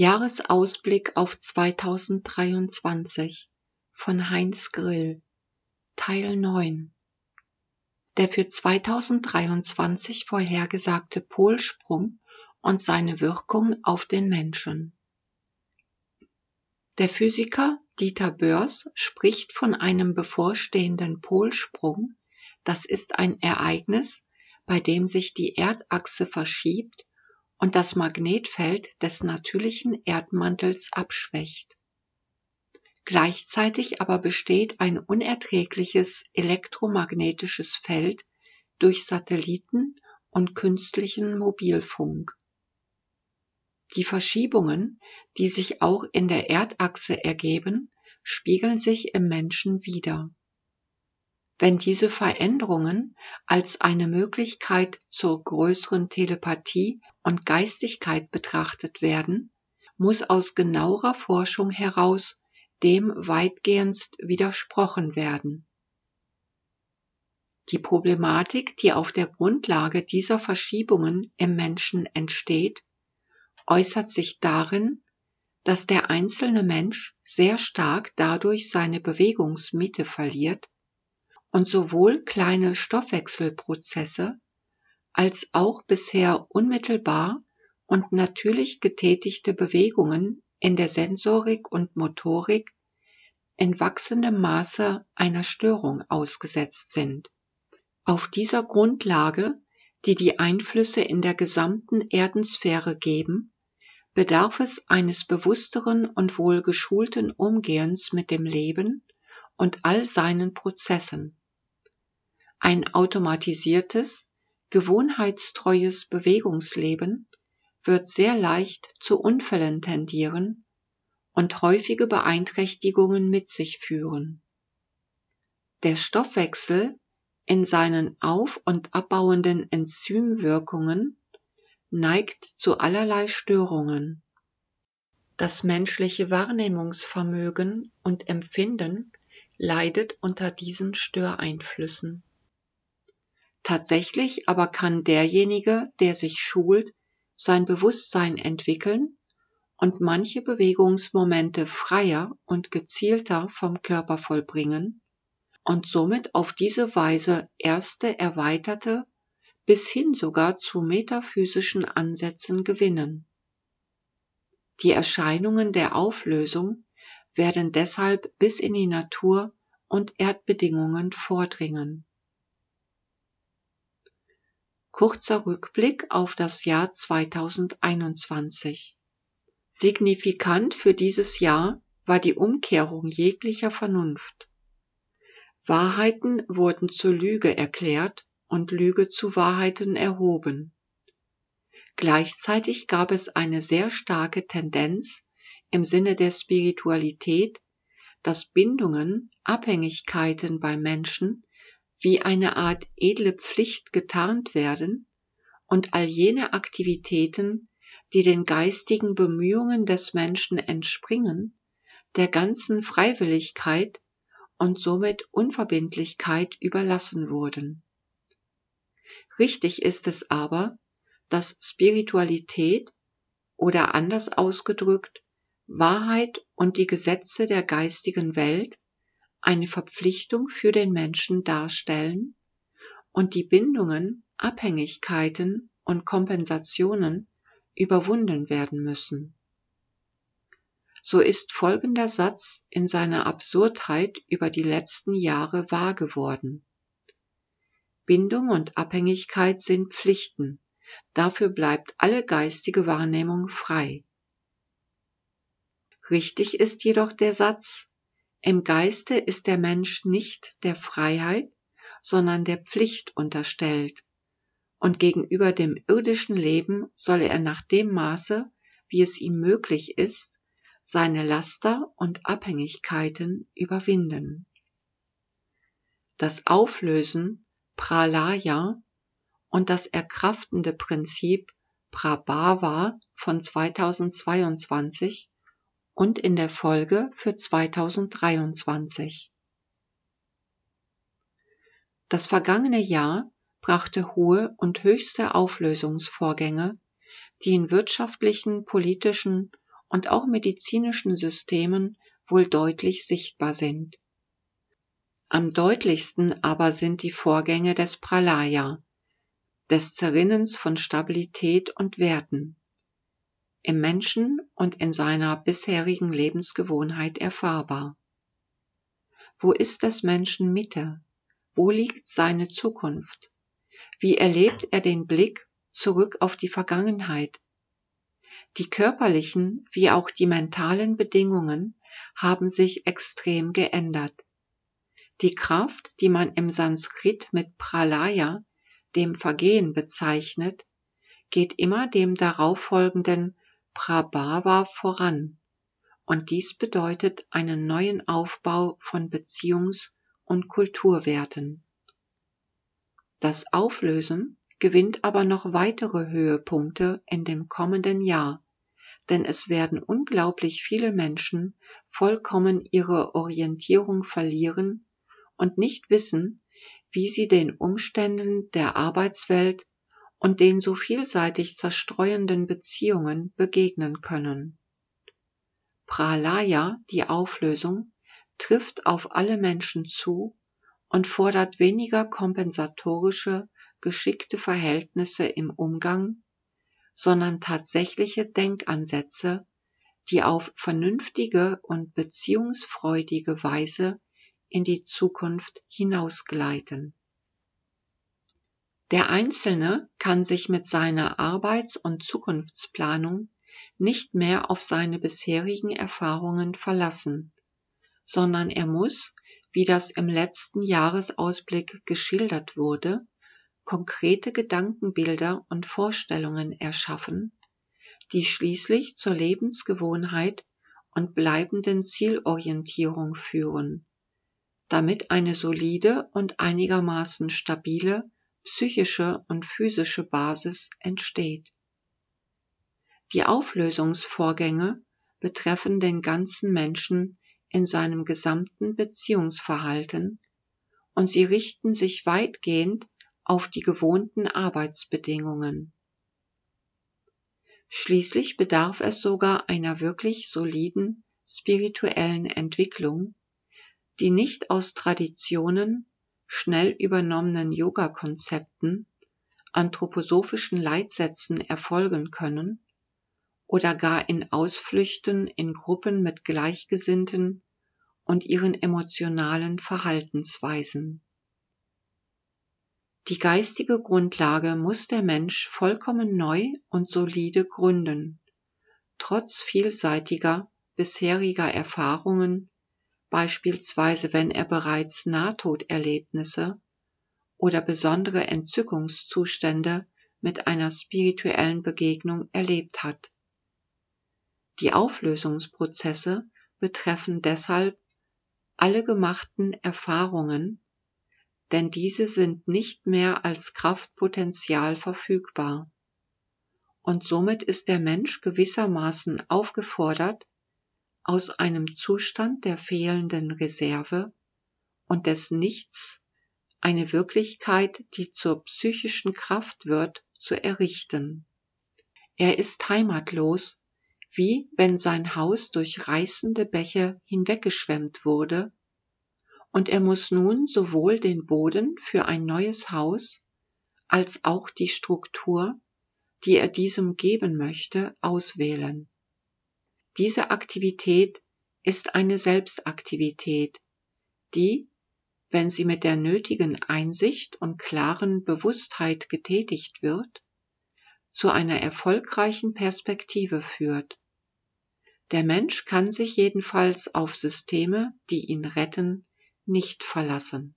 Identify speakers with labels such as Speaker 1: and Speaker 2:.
Speaker 1: Jahresausblick auf 2023 von Heinz Grill Teil 9 Der für 2023 vorhergesagte Polsprung und seine Wirkung auf den Menschen. Der Physiker Dieter Börs spricht von einem bevorstehenden Polsprung, das ist ein Ereignis, bei dem sich die Erdachse verschiebt und das Magnetfeld des natürlichen Erdmantels abschwächt. Gleichzeitig aber besteht ein unerträgliches elektromagnetisches Feld durch Satelliten und künstlichen Mobilfunk. Die Verschiebungen, die sich auch in der Erdachse ergeben, spiegeln sich im Menschen wider. Wenn diese Veränderungen als eine Möglichkeit zur größeren Telepathie und Geistigkeit betrachtet werden, muss aus genauerer Forschung heraus dem weitgehendst widersprochen werden. Die Problematik, die auf der Grundlage dieser Verschiebungen im Menschen entsteht, äußert sich darin, dass der einzelne Mensch sehr stark dadurch seine Bewegungsmitte verliert und sowohl kleine Stoffwechselprozesse als auch bisher unmittelbar und natürlich getätigte Bewegungen in der Sensorik und Motorik in wachsendem Maße einer Störung ausgesetzt sind. Auf dieser Grundlage, die die Einflüsse in der gesamten Erdensphäre geben, bedarf es eines bewussteren und wohl geschulten Umgehens mit dem Leben und all seinen Prozessen. Ein automatisiertes, gewohnheitstreues Bewegungsleben wird sehr leicht zu Unfällen tendieren und häufige Beeinträchtigungen mit sich führen. Der Stoffwechsel in seinen auf- und abbauenden Enzymwirkungen neigt zu allerlei Störungen. Das menschliche Wahrnehmungsvermögen und Empfinden leidet unter diesen Störeinflüssen. Tatsächlich aber kann derjenige, der sich schult, sein Bewusstsein entwickeln und manche Bewegungsmomente freier und gezielter vom Körper vollbringen und somit auf diese Weise erste erweiterte bis hin sogar zu metaphysischen Ansätzen gewinnen. Die Erscheinungen der Auflösung werden deshalb bis in die Natur und Erdbedingungen vordringen. Kurzer Rückblick auf das Jahr 2021. Signifikant für dieses Jahr war die Umkehrung jeglicher Vernunft. Wahrheiten wurden zur Lüge erklärt und Lüge zu Wahrheiten erhoben. Gleichzeitig gab es eine sehr starke Tendenz im Sinne der Spiritualität, dass Bindungen, Abhängigkeiten bei Menschen wie eine Art edle Pflicht getarnt werden und all jene Aktivitäten, die den geistigen Bemühungen des Menschen entspringen, der ganzen Freiwilligkeit und somit Unverbindlichkeit überlassen wurden. Richtig ist es aber, dass Spiritualität oder anders ausgedrückt Wahrheit und die Gesetze der geistigen Welt eine Verpflichtung für den Menschen darstellen und die Bindungen, Abhängigkeiten und Kompensationen überwunden werden müssen. So ist folgender Satz in seiner Absurdheit über die letzten Jahre wahr geworden. Bindung und Abhängigkeit sind Pflichten, dafür bleibt alle geistige Wahrnehmung frei. Richtig ist jedoch der Satz, im Geiste ist der Mensch nicht der Freiheit, sondern der Pflicht unterstellt, und gegenüber dem irdischen Leben solle er nach dem Maße, wie es ihm möglich ist, seine Laster und Abhängigkeiten überwinden. Das Auflösen Pralaya und das erkraftende Prinzip Prabhava von 2022 und in der Folge für 2023. Das vergangene Jahr brachte hohe und höchste Auflösungsvorgänge, die in wirtschaftlichen, politischen und auch medizinischen Systemen wohl deutlich sichtbar sind. Am deutlichsten aber sind die Vorgänge des Pralaya, des Zerrinnens von Stabilität und Werten, im Menschen und in seiner bisherigen Lebensgewohnheit erfahrbar. Wo ist des Menschen Mitte? Wo liegt seine Zukunft? Wie erlebt er den Blick zurück auf die Vergangenheit? Die körperlichen wie auch die mentalen Bedingungen haben sich extrem geändert. Die Kraft, die man im Sanskrit mit Pralaya, dem Vergehen, bezeichnet, geht immer dem darauffolgenden Prabhava voran, und dies bedeutet einen neuen Aufbau von Beziehungs- und Kulturwerten. Das Auflösen gewinnt aber noch weitere Höhepunkte in dem kommenden Jahr, denn es werden unglaublich viele Menschen vollkommen ihre Orientierung verlieren und nicht wissen, wie sie den Umständen der Arbeitswelt und den so vielseitig zerstreuenden Beziehungen begegnen können. Pralaya, die Auflösung, trifft auf alle Menschen zu und fordert weniger kompensatorische, geschickte Verhältnisse im Umgang, sondern tatsächliche Denkansätze, die auf vernünftige und beziehungsfreudige Weise in die Zukunft hinausgleiten. Der Einzelne kann sich mit seiner Arbeits- und Zukunftsplanung nicht mehr auf seine bisherigen Erfahrungen verlassen, sondern er muss, wie das im letzten Jahresausblick geschildert wurde, konkrete Gedankenbilder und Vorstellungen erschaffen, die schließlich zur Lebensgewohnheit und bleibenden Zielorientierung führen, damit eine solide und einigermaßen stabile psychische und physische Basis entsteht. Die Auflösungsvorgänge betreffen den ganzen Menschen in seinem gesamten Beziehungsverhalten und sie richten sich weitgehend auf die gewohnten Arbeitsbedingungen. Schließlich bedarf es sogar einer wirklich soliden spirituellen Entwicklung, die nicht aus Traditionen, schnell übernommenen Yoga-Konzepten, anthroposophischen Leitsätzen erfolgen können oder gar in Ausflüchten in Gruppen mit Gleichgesinnten und ihren emotionalen Verhaltensweisen. Die geistige Grundlage muss der Mensch vollkommen neu und solide gründen, trotz vielseitiger bisheriger Erfahrungen beispielsweise wenn er bereits Nahtoderlebnisse oder besondere Entzückungszustände mit einer spirituellen Begegnung erlebt hat. Die Auflösungsprozesse betreffen deshalb alle gemachten Erfahrungen, denn diese sind nicht mehr als Kraftpotenzial verfügbar. Und somit ist der Mensch gewissermaßen aufgefordert, aus einem Zustand der fehlenden Reserve und des Nichts eine Wirklichkeit, die zur psychischen Kraft wird, zu errichten. Er ist heimatlos, wie wenn sein Haus durch reißende Bäche hinweggeschwemmt wurde, und er muss nun sowohl den Boden für ein neues Haus als auch die Struktur, die er diesem geben möchte, auswählen. Diese Aktivität ist eine Selbstaktivität, die, wenn sie mit der nötigen Einsicht und klaren Bewusstheit getätigt wird, zu einer erfolgreichen Perspektive führt. Der Mensch kann sich jedenfalls auf Systeme, die ihn retten, nicht verlassen.